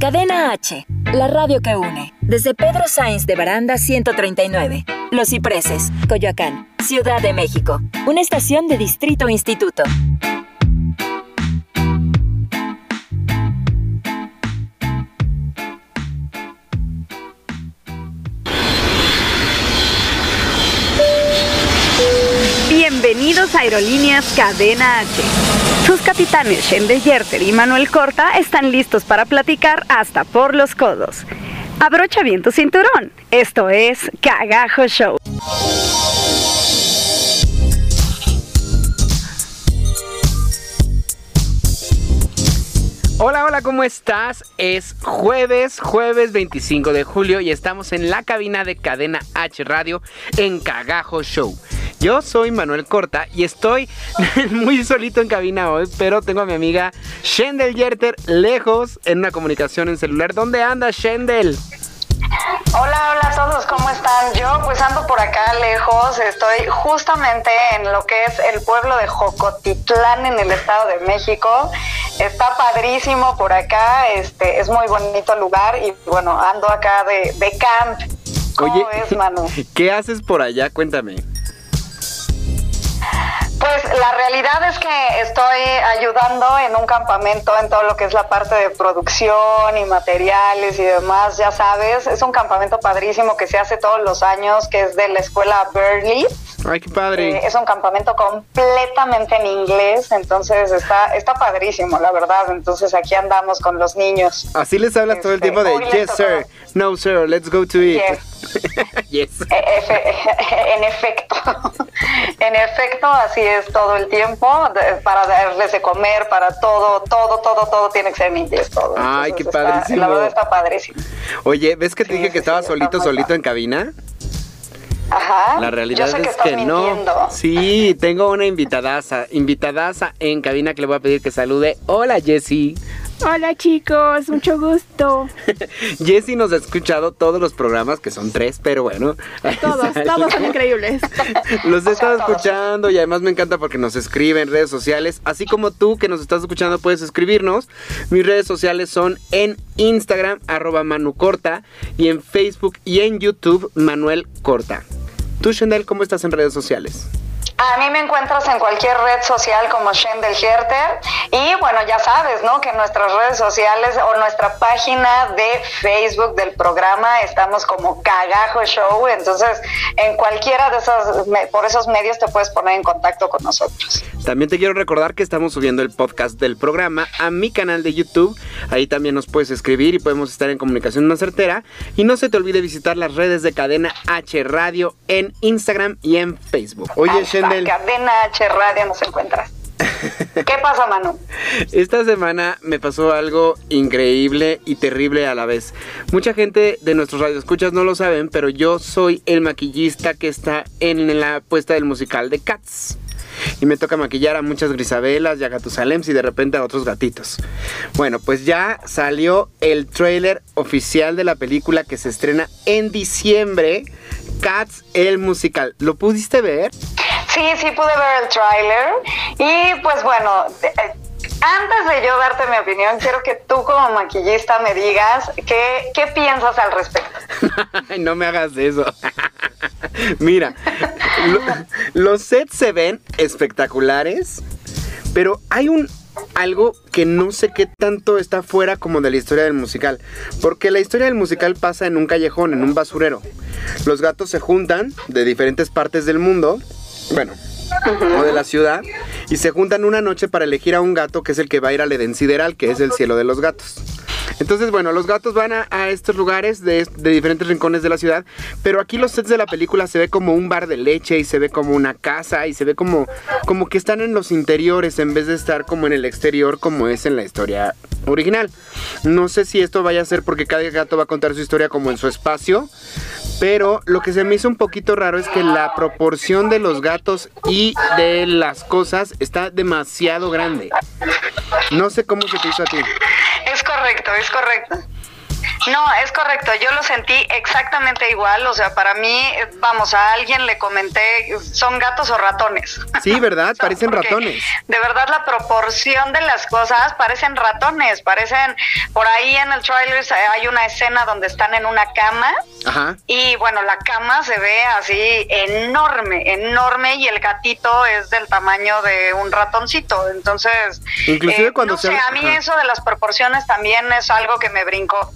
Cadena H, la radio que une. Desde Pedro Sainz de Baranda 139. Los Cipreses, Coyoacán, Ciudad de México. Una estación de Distrito Instituto. Aerolíneas Cadena H. Sus capitanes Shendel Yerter y Manuel Corta están listos para platicar hasta por los codos. Abrocha bien tu cinturón. Esto es Cagajo Show. Hola, hola, ¿cómo estás? Es jueves, jueves 25 de julio y estamos en la cabina de Cadena H Radio en Cagajo Show. Yo soy Manuel Corta y estoy muy solito en cabina hoy, pero tengo a mi amiga Shendel Yerter lejos en una comunicación en celular. ¿Dónde anda Shendel? Hola, hola a todos, ¿cómo están? Yo pues ando por acá lejos, estoy justamente en lo que es el pueblo de Jocotitlán en el Estado de México. Está padrísimo por acá, este es muy bonito lugar y bueno, ando acá de, de camp. ¿Cómo Oye, es, Manu? ¿qué haces por allá? Cuéntame. Pues la realidad es que estoy ayudando en un campamento en todo lo que es la parte de producción y materiales y demás, ya sabes. Es un campamento padrísimo que se hace todos los años, que es de la escuela Burley. Ay, qué padre. Eh, es un campamento completamente en inglés, entonces está, está padrísimo, la verdad. Entonces aquí andamos con los niños. Así les hablas todo el este, tiempo de yes sir, no sir, let's go to it. yes. E- efe- en efecto, en efecto, así es todo el tiempo, para darles de comer, para todo, todo, todo, todo tiene que ser en inglés, todo. Ay, Entonces qué está- padrísimo. La verdad está padrísimo. Oye, ¿ves que te Sí, dije que sí, estaba sí, solito, solito en cabina? Ajá. La realidad Yo sé que es estás que no. mintiendo. Sí, tengo una invitadaza, invitadaza en cabina que le voy a pedir que salude. Hola, Jessie. Hola chicos, mucho gusto. Jessie nos ha escuchado todos los programas, que son tres, pero bueno. Todos, todos son increíbles. Los he estado escuchando y además me encanta porque nos escribe en redes sociales. Así como tú que nos estás escuchando puedes escribirnos. Mis redes sociales son en Instagram, arroba Manu Corta, y en Facebook y en YouTube, Manuel Corta. Tú, Chanel, ¿cómo estás en redes sociales? A mí me encuentras en cualquier red social como Shendel Herter y bueno, ya sabes, ¿no? Que en nuestras redes sociales o nuestra página de Facebook del programa estamos como Cagajo Show, entonces en cualquiera de esos, me- por esos medios te puedes poner en contacto con nosotros. También te quiero recordar que estamos subiendo el podcast del programa a mi canal de YouTube. Ahí también nos puedes escribir y podemos estar en comunicación más certera. Y no se te olvide visitar las redes de Cadena H Radio en Instagram y en Facebook. Oye, Hasta Shendel, Cadena H Radio nos encuentras. ¿Qué pasa, Manu? esta semana me pasó algo increíble y terrible a la vez. Mucha gente de nuestros radioescuchas no lo saben, pero yo soy el maquillista que está en la puesta del musical de Cats. Y me toca maquillar a muchas Grisabelas y a Gatusalems y de repente a otros gatitos. Bueno, pues ya salió el tráiler oficial de la película que se estrena en diciembre. Cats, el musical. ¿Lo pudiste ver? Sí, sí pude ver el tráiler y pues bueno, eh, antes de yo darte mi opinión, quiero que tú como maquillista me digas qué, qué piensas al respecto. No me hagas eso. Mira, lo- los sets se ven espectaculares, pero hay un algo que no sé qué tanto está fuera como de la historia del musical, porque la historia del musical pasa en un callejón, en un basurero. Los gatos se juntan de diferentes partes del mundo, bueno, o de la ciudad, y se juntan una noche para elegir a un gato que es el que va a ir al Eden Sideral, que es el cielo de los gatos. Entonces, bueno, los gatos van a, a estos lugares de, de diferentes rincones de la ciudad, pero aquí los sets de la película se ve como un bar de leche y se ve como una casa y se ve como, como que están en los interiores en vez de estar como en el exterior como es en la historia original. No sé si esto vaya a ser porque cada gato va a contar su historia como en su espacio, pero lo que se me hizo un poquito raro es que la proporción de los gatos y de las cosas está demasiado grande. No sé cómo se te hizo a ti. Es correcto, es correcto. No, es correcto, yo lo sentí exactamente igual, o sea, para mí, vamos, a alguien le comenté, son gatos o ratones. Sí, ¿verdad? Parecen porque ratones. De verdad la proporción de las cosas parecen ratones, parecen, por ahí en el trailer hay una escena donde están en una cama Ajá. y bueno, la cama se ve así enorme, enorme y el gatito es del tamaño de un ratoncito. Entonces, eh, cuando no se sé, a mí ajá. eso de las proporciones también es algo que me brincó.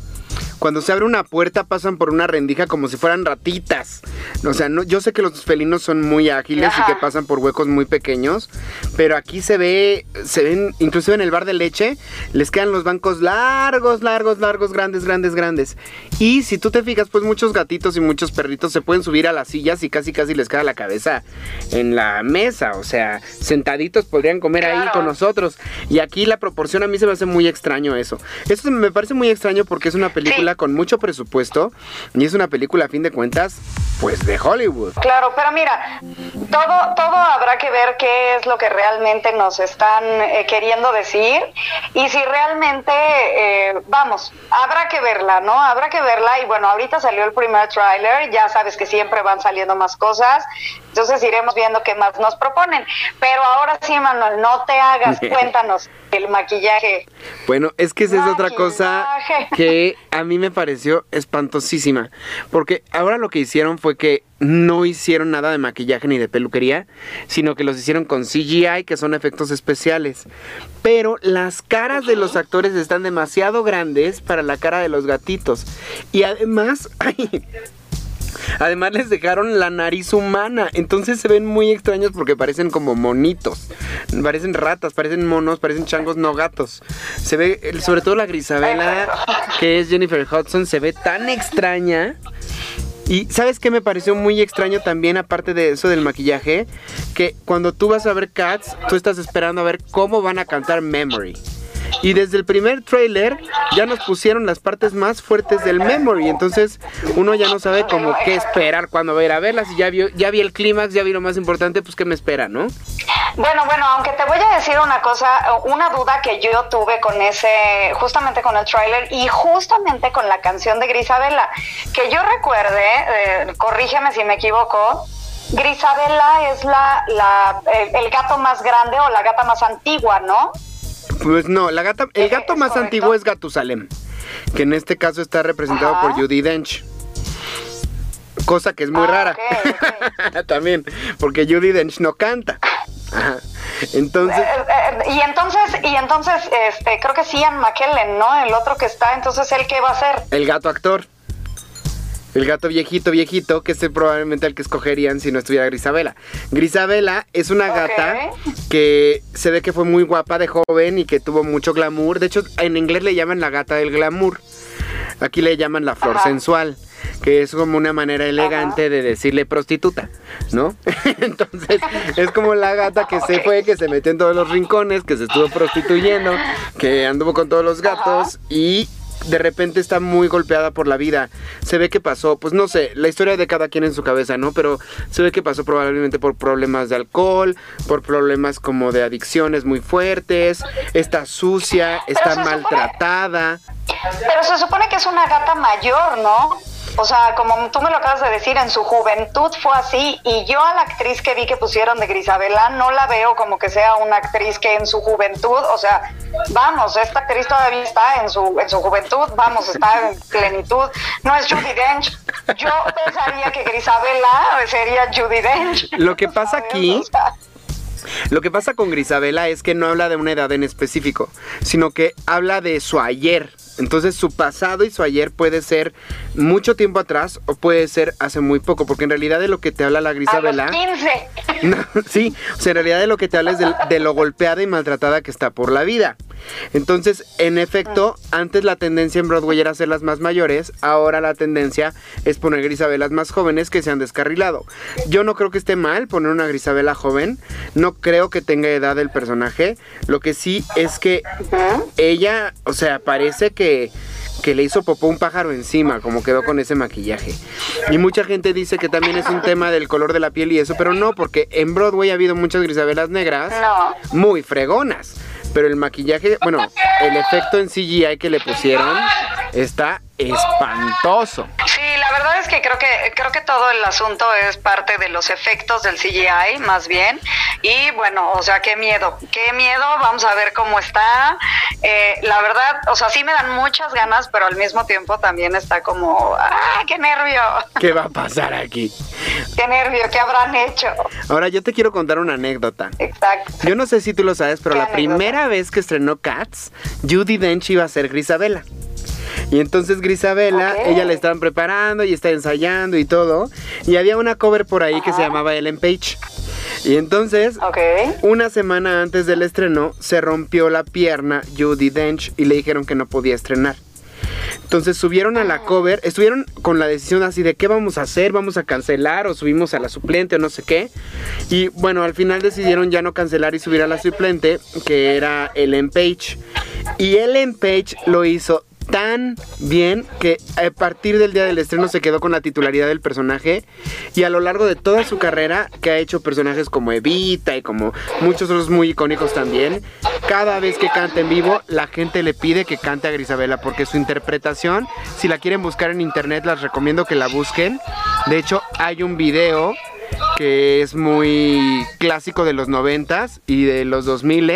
Cuando se abre una puerta pasan por una rendija como si fueran ratitas. O sea, no, yo sé que los felinos son muy ágiles y que pasan por huecos muy pequeños, pero aquí se ve, se ven, inclusive en el bar de leche, les quedan los bancos largos, largos, largos, grandes, grandes, grandes. Y si tú te fijas, pues muchos gatitos y muchos perritos se pueden subir a las sillas y casi, casi les queda la cabeza en la mesa. O sea, sentaditos podrían comer ahí Claro. con nosotros. Y aquí la proporción a mí se me hace muy extraño eso. Eso me parece muy extraño porque es una película Con mucho presupuesto y es una película a fin de cuentas, pues de Hollywood. Claro, pero mira, todo, todo habrá que ver qué es lo que realmente nos están eh, queriendo decir y si realmente, eh, vamos, habrá que verla, ¿no? Habrá que verla y bueno, ahorita salió el primer tráiler, ya sabes que siempre van saliendo más cosas, entonces iremos viendo qué más nos proponen. Pero ahora sí, Manuel, no te hagas, cuéntanos el maquillaje. Bueno, es que esa es otra cosa que a mí me pareció espantosísima. Porque ahora lo que hicieron fue que no hicieron nada de maquillaje ni de peluquería, sino que los hicieron con CGI, que son efectos especiales. Pero las caras de los actores están demasiado grandes para la cara de los gatitos. Y además, ay, Además les dejaron la nariz humana, entonces se ven muy extraños porque parecen como monitos, parecen ratas, parecen monos, parecen changos no gatos. Se ve, sobre todo la Grisabela, que es Jennifer Hudson, se ve tan extraña. Y ¿sabes qué me pareció muy extraño también, aparte de eso del maquillaje? Que cuando tú vas a ver Cats, tú estás esperando a ver cómo van a cantar Memory. Y desde el primer trailer ya nos pusieron las partes más fuertes del Memory. Entonces uno ya no sabe como qué esperar cuando va a ir a verlas. Y ya, vio, ya vi el clímax, ya vi lo más importante, pues qué me espera, ¿no? Bueno, bueno, aunque te voy a decir una cosa, una duda que yo tuve con ese, justamente con el tráiler y justamente con la canción de Grisabela, que yo recuerde, eh, corrígeme si me equivoco, Grisabela es la, la el, el gato más grande o la gata más antigua, ¿no? Pues no, la gata, el ¿Es- gato más correcto? antiguo es Gatusalem, que en este caso está representado Ajá. por Judy Dench. Cosa que es muy Ah, rara. También, porque Judy Dench no canta. Ajá. Entonces, Eh, eh, y entonces, y entonces, este, creo que es Ian McKellen, ¿no? El otro que está, entonces, ¿él qué va a hacer? el gato actor. El gato viejito, viejito, que es el- probablemente el que escogerían si no estuviera Grisabela. Grisabela es una gata que se ve que fue muy guapa de joven y que tuvo mucho glamour. De hecho, en inglés le llaman la gata del glamour. Aquí le llaman la flor Ajá. sensual, que es como una manera elegante de decirle prostituta, ¿no? Entonces, es como la gata que se fue, que se metió en todos los rincones, que se estuvo prostituyendo, que anduvo con todos los gatos y de repente está muy golpeada por la vida. Se ve que pasó, pues no sé, la historia de cada quien en su cabeza, ¿no? Pero se ve que pasó probablemente por problemas de alcohol, por problemas como de adicciones muy fuertes, está sucia, está maltratada. Pero se supone que es una gata mayor, ¿no? O sea, como tú me lo acabas de decir, en su juventud fue así y yo a la actriz que vi que pusieron de Grisabela no la veo como que sea una actriz que en su juventud, o sea, vamos, esta actriz todavía está en su en su juventud, vamos, está en plenitud. No es Judy Dench. Yo pensaría que Grisabela sería Judy Dench. Lo que pasa ¿sabes? aquí- O sea, Lo que pasa con Grisabela es que no habla de una edad en específico, sino que habla de su ayer. Entonces su pasado y su ayer puede ser mucho tiempo atrás o puede ser hace muy poco, porque en realidad de lo que te habla la Grisabela... 15. No, sí, o sea, en realidad de lo que te habla es de, de lo golpeada y maltratada que está por la vida. Entonces, en efecto, antes la tendencia en Broadway era hacerlas más mayores, ahora la tendencia es poner Grisabelas más jóvenes que se han descarrilado. Yo no creo que esté mal poner una Grisabela joven, no creo que tenga edad el personaje, lo que sí es que ella, o sea, parece que que le hizo popó un pájaro encima, como quedó con ese maquillaje. Y mucha gente dice que también es un tema del color de la piel y eso, pero no, porque en Broadway ha habido muchas grisabelas negras No. muy fregonas. Pero el maquillaje, bueno, el efecto en CGI que le pusieron está espantoso. Sí, la verdad es que creo que creo que todo el asunto es parte de los efectos del CGI, más bien. Y bueno, o sea, qué miedo, qué miedo. Vamos a ver cómo está. Eh, la verdad, o sea, sí me dan muchas ganas, pero al mismo tiempo también está como, ¡ah, qué nervio! ¿Qué va a pasar aquí? ¡Qué nervio! ¿Qué habrán hecho? Ahora yo te quiero contar una anécdota. Exacto. Yo no sé si tú lo sabes, pero ¿Qué la anécdota? primera vez que estrenó Cats, Judy Dench iba a ser Grisabela. Y entonces Grisabela, ella la estaban preparando y está ensayando y todo. Y había una cover por ahí que se llamaba Ellen Page. Y entonces, una semana antes del estreno, se rompió la pierna Judy Dench y le dijeron que no podía estrenar. Entonces subieron a la cover, estuvieron con la decisión así de qué vamos a hacer, vamos a cancelar o subimos a la suplente o no sé qué. Y bueno, al final decidieron ya no cancelar y subir a la suplente, que era Ellen Page. Y Ellen Page lo hizo tan bien que a partir del día del estreno se quedó con la titularidad del personaje y a lo largo de toda su carrera que ha hecho personajes como Evita y como muchos otros muy icónicos también cada vez que canta en vivo la gente le pide que cante a Grisabela porque su interpretación si la quieren buscar en internet las recomiendo que la busquen. De hecho hay un video que es muy clásico de los noventas y de los 2000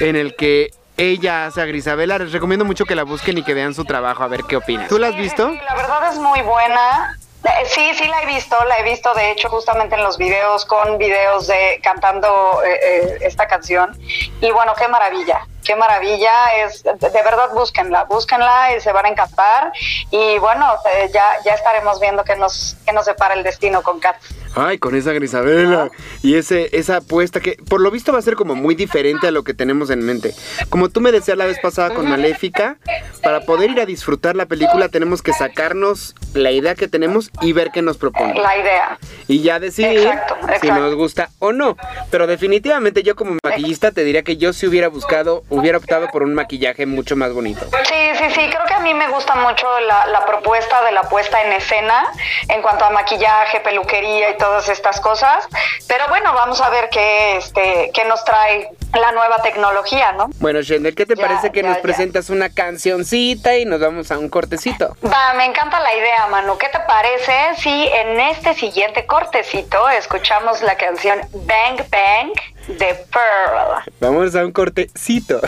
en el que ella hace a Grisabela. Les recomiendo mucho que la busquen y que vean su trabajo a ver qué opinan. ¿Tú la has visto? Sí, la verdad es muy buena. Eh, Sí, sí la he visto, la he visto de hecho justamente en los videos con videos de cantando eh, eh, esta canción y bueno, qué maravilla, qué maravilla es, de, verdad búsquenla, búsquenla y se van a encantar y bueno, eh, ya, ya estaremos viendo que nos, que nos separa el destino con Kat. Ay, con esa Grisabela. Y ese, esa apuesta que por lo visto va a ser como muy diferente a lo que tenemos en mente. Como tú me decías la vez pasada con Maléfica, para poder ir a disfrutar la película tenemos que sacarnos la idea que tenemos y ver qué nos propone. La idea. Y ya decidir Exacto, si nos gusta o no. Pero definitivamente yo como maquillista te diría que yo si hubiera buscado, hubiera optado por un maquillaje mucho más bonito. Sí, sí, sí, creo que a mí me gusta mucho la, la propuesta de la puesta en escena en cuanto a maquillaje, peluquería y todas estas cosas. Pero bueno, vamos a ver qué, este, qué nos trae la nueva tecnología, ¿no? Bueno, Shendel, ¿qué te Ya, parece que ya, nos ya. presentas una cancioncita y nos vamos a un cortecito? Va, me encanta la idea, Manu. ¿Qué te parece si en este siguiente cortecito escuchamos la canción Bang Bang de Pearl? Vamos a un cortecito.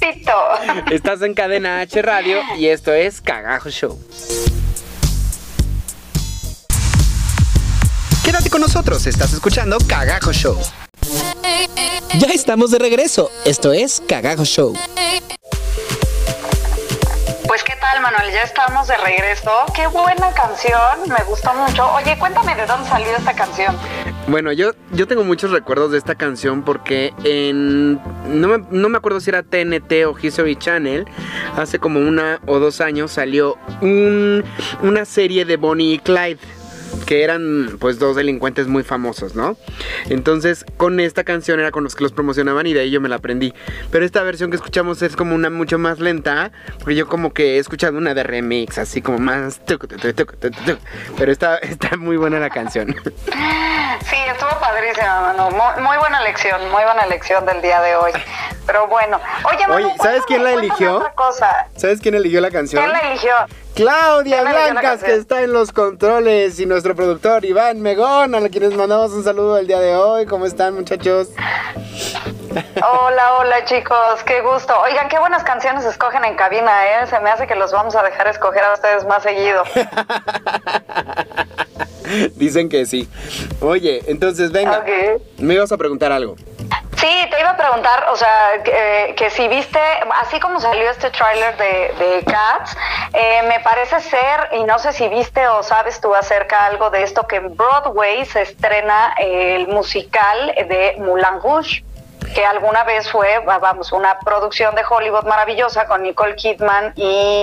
Cito. Estás en Cadena H Radio y esto es Cagajo Show. Quédate con nosotros, estás escuchando Cagajo Show. Ya estamos de regreso. Esto es Cagajo Show. Pues qué tal, Manuel, ya estamos de regreso. Qué buena canción, me gustó mucho. Oye, cuéntame de dónde salió esta canción. Bueno, yo, yo tengo muchos recuerdos de esta canción porque en. No me, no me acuerdo si era TNT o History Channel. Hace como una o dos años salió un- una serie de Bonnie y Clyde. Que eran pues dos delincuentes muy famosos, ¿no? Entonces con esta canción era con los que los promocionaban y de ahí yo me la aprendí. Pero esta versión que escuchamos es como una mucho más lenta. Porque yo como que he escuchado una de remix, así como más... tuc, tuc, tuc. Pero está, está muy buena la canción. Sí, estuvo padrísima, Manu. Muy, muy buena lección, muy buena lección del día de hoy. Pero bueno, oye, Manu, Oye, ¿sabes quién la eligió? Otra cosa. ¿Sabes quién eligió la canción? ¿Quién la eligió? Claudia ¿Quién eligió la Blancas, que está en los controles, y nuestro productor Iván Megón, a quienes mandamos un saludo el día de hoy. ¿Cómo están, muchachos? Hola, hola chicos, qué gusto. Oigan, qué buenas canciones escogen en cabina, ¿eh? Se me hace que los vamos a dejar escoger a ustedes más seguido. Dicen que sí. Oye, entonces venga, me ibas a preguntar algo. Sí, te iba a preguntar, o sea, que, eh, que si viste, así como salió este tráiler de, Cats, eh, me parece ser, y no sé si viste o sabes tú acerca algo de esto, que en Broadway se estrena el musical de Moulin Rouge que alguna vez fue, va- vamos, una producción de Hollywood maravillosa con Nicole Kidman y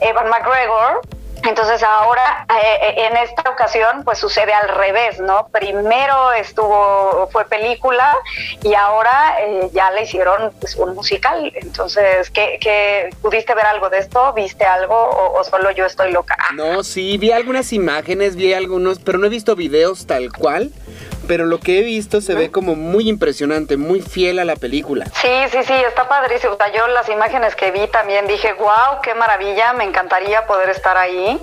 Evan McGregor. Entonces ahora, eh, eh, en esta ocasión, pues sucede al revés, ¿no? Primero estuvo, fue película y ahora eh, ya le hicieron pues, un musical. Entonces, ¿qué, qué, pudiste ver algo de esto? ¿Viste algo o, o solo yo estoy loca? No, sí, vi algunas imágenes, vi algunos, pero no he visto videos tal cual. Pero lo que he visto se ve como muy impresionante, muy fiel a la película. Sí, sí, sí, está padrísimo. O sea, yo las imágenes que vi también dije, wow, qué maravilla, me encantaría poder estar ahí.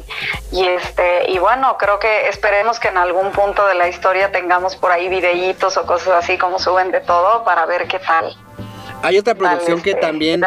Y este, y bueno, creo que esperemos que en algún punto de la historia tengamos por ahí videitos o cosas así como suben de todo para ver qué tal. Hay otra producción que este, también,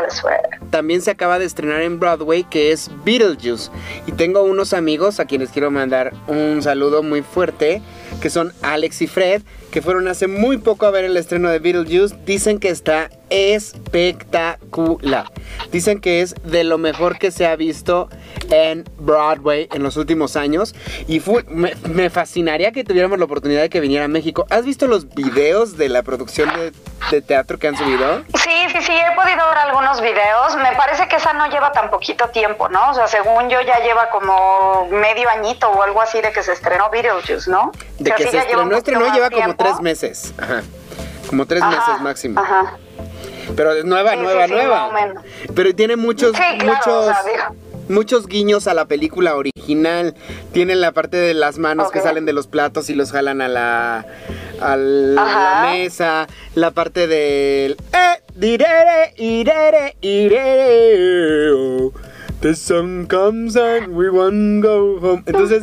también se acaba de estrenar en Broadway, que es Beetlejuice. Y tengo unos amigos a quienes quiero mandar un saludo muy fuerte, que son Alex y Fred, que fueron hace muy poco a ver el estreno de Beetlejuice. Dicen que está espectacular. Dicen que es de lo mejor que se ha visto en Broadway en los últimos años. Y fue- me, me fascinaría que tuviéramos la oportunidad de que viniera a México. ¿Has visto los videos de la producción de, de teatro que han subido? Sí, sí, sí, he podido ver algunos videos. Me parece que esa no lleva tan poquito tiempo, ¿no? O sea, según yo ya lleva como medio añito o algo así de que se estrenó Beetlejuice, ¿no? De O sea, que sí se lleva estrenó, más lleva como tres meses. Ajá. Como tres Ajá, meses máximo. Ajá. Pero es nueva, Sí, nueva, sí, nueva. más o menos. Pero tiene muchos, Sí, claro, muchos, o sea, digo. muchos guiños a la película original. Tienen la parte de las manos que salen de los platos y los jalan a la, a la mesa. La parte del eh, direre, irere, irere. oh. The sun comes and we want go home. Entonces,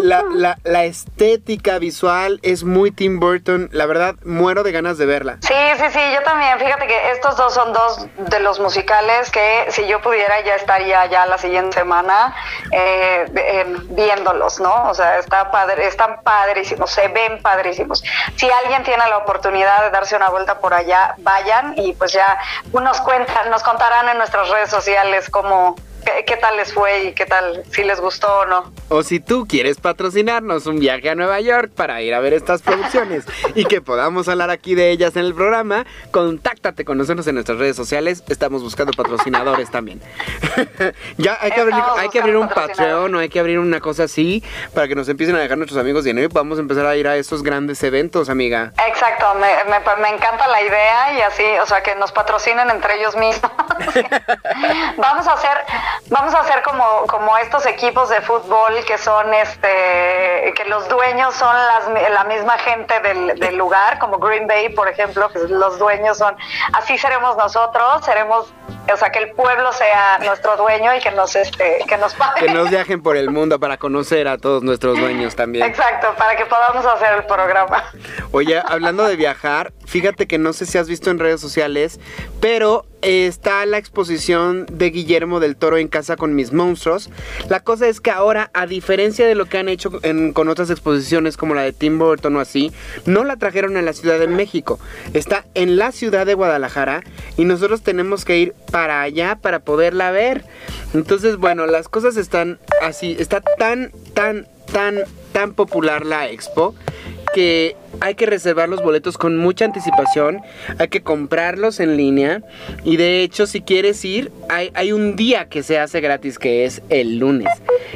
la, la, la estética visual es muy Tim Burton. La verdad, muero de ganas de verla. Sí, sí, sí, yo también. Fíjate que estos dos son dos de los musicales que si yo pudiera ya estaría ya la siguiente semana eh, eh, viéndolos, ¿no? O sea, está padre, están padrísimos, se ven padrísimos. Si alguien tiene la oportunidad de darse una vuelta por allá, vayan y pues ya nos cuentan, nos contarán en nuestras redes sociales cómo qué, qué tal les fue y qué tal, si les gustó o no. O si tú quieres patrocinarnos un viaje a Nueva York para ir a ver estas producciones y que podamos hablar aquí de ellas en el programa, contáctate con nosotros en nuestras redes sociales. Estamos buscando patrocinadores también. ya hay que abrir, Estamos hay que abrir un Patreon o hay que abrir una cosa así para que nos empiecen a dejar nuestros amigos dinero y podamos empezar a ir a esos grandes eventos, amiga. Exacto, me, me, me encanta la idea y así, o sea, que nos patrocinen entre ellos mismos. vamos a hacer, vamos a hacer como, como estos equipos de fútbol que son, este, que los dueños son las, la misma gente del, del lugar, como Green Bay, por ejemplo, que los dueños son, así seremos nosotros, seremos, o sea, que el pueblo sea nuestro dueño y que nos, este, que nos pague. Que nos viajen por el mundo para conocer a todos nuestros dueños también. Exacto, para que podamos hacer el programa. Oye, hablando de viajar, fíjate que no sé si has visto en redes sociales, pero está la exposición de Guillermo del Toro en casa con mis monstruos. La cosa es que ahora, a diferencia de lo que han hecho con otras exposiciones como la de Tim Burton o así, no la trajeron a la Ciudad de México. Está en la ciudad de Guadalajara y nosotros tenemos que ir para allá para poderla ver. Entonces, bueno, las cosas están así. Está tan, tan, tan, tan popular la expo que hay que reservar los boletos con mucha anticipación, hay que comprarlos en línea y de hecho si quieres ir, hay, un día que se hace gratis que es el lunes.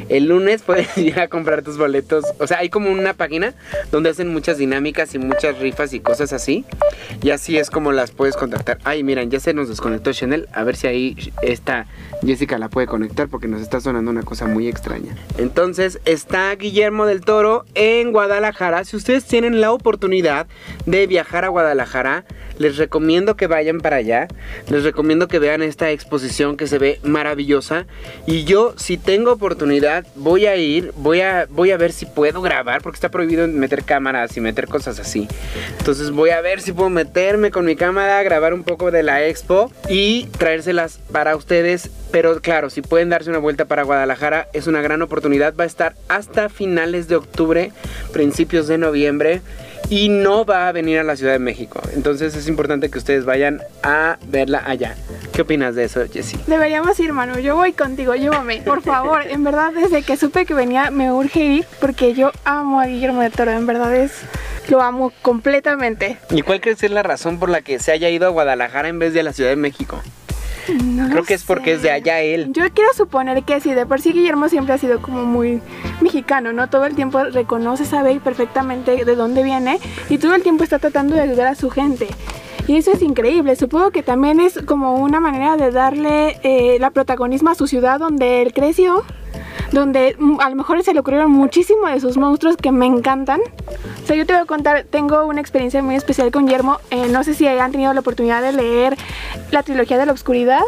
El lunes puedes ir a comprar tus boletos, o sea, hay como una página donde hacen muchas dinámicas y muchas rifas y cosas así y así es como las puedes contactar. Ay, miren, ya se nos desconectó Chanel, a ver si ahí esta Jessica la puede conectar porque nos está sonando una cosa muy extraña. Entonces está Guillermo del Toro en Guadalajara. Si ustedes tienen la oportunidad de viajar a Guadalajara, les recomiendo que vayan para allá. Les recomiendo que vean esta exposición que se ve maravillosa. Y yo, si tengo oportunidad, voy a ir, voy a, voy a ver si puedo grabar, porque está prohibido meter cámaras y meter cosas así. Entonces voy a ver si puedo meterme con mi cámara, grabar un poco de la expo y traérselas para ustedes. Pero claro, si pueden darse una vuelta para Guadalajara, es una gran oportunidad. Va a estar hasta finales de octubre, principios de noviembre. Y no va a venir a la Ciudad de México. Entonces es importante que ustedes vayan a verla allá. ¿Qué opinas de eso, Jessie? Deberíamos ir, Manu. Yo voy contigo, llévame. Por favor, en verdad, desde que supe que venía, me urge ir porque yo amo a Guillermo del Toro. En verdad es. Lo amo completamente. ¿Y cuál crees que es la razón por la que se haya ido a Guadalajara en vez de a la Ciudad de México? No Creo que es porque es de allá él. Yo quiero suponer que sí, de por sí Guillermo siempre ha sido como muy mexicano, ¿no? Todo el tiempo reconoce, sabe perfectamente de dónde viene y todo el tiempo está tratando de ayudar a su gente. Y eso es increíble. Supongo que también es como una manera de darle eh, la protagonismo a su ciudad donde él creció. Donde mm, a lo mejor se le ocurrieron muchísimo de sus monstruos que me encantan. O sea, yo te voy a contar, tengo una experiencia muy especial con Guillermo. Eh, no sé si han tenido la oportunidad de leer la trilogía de la oscuridad.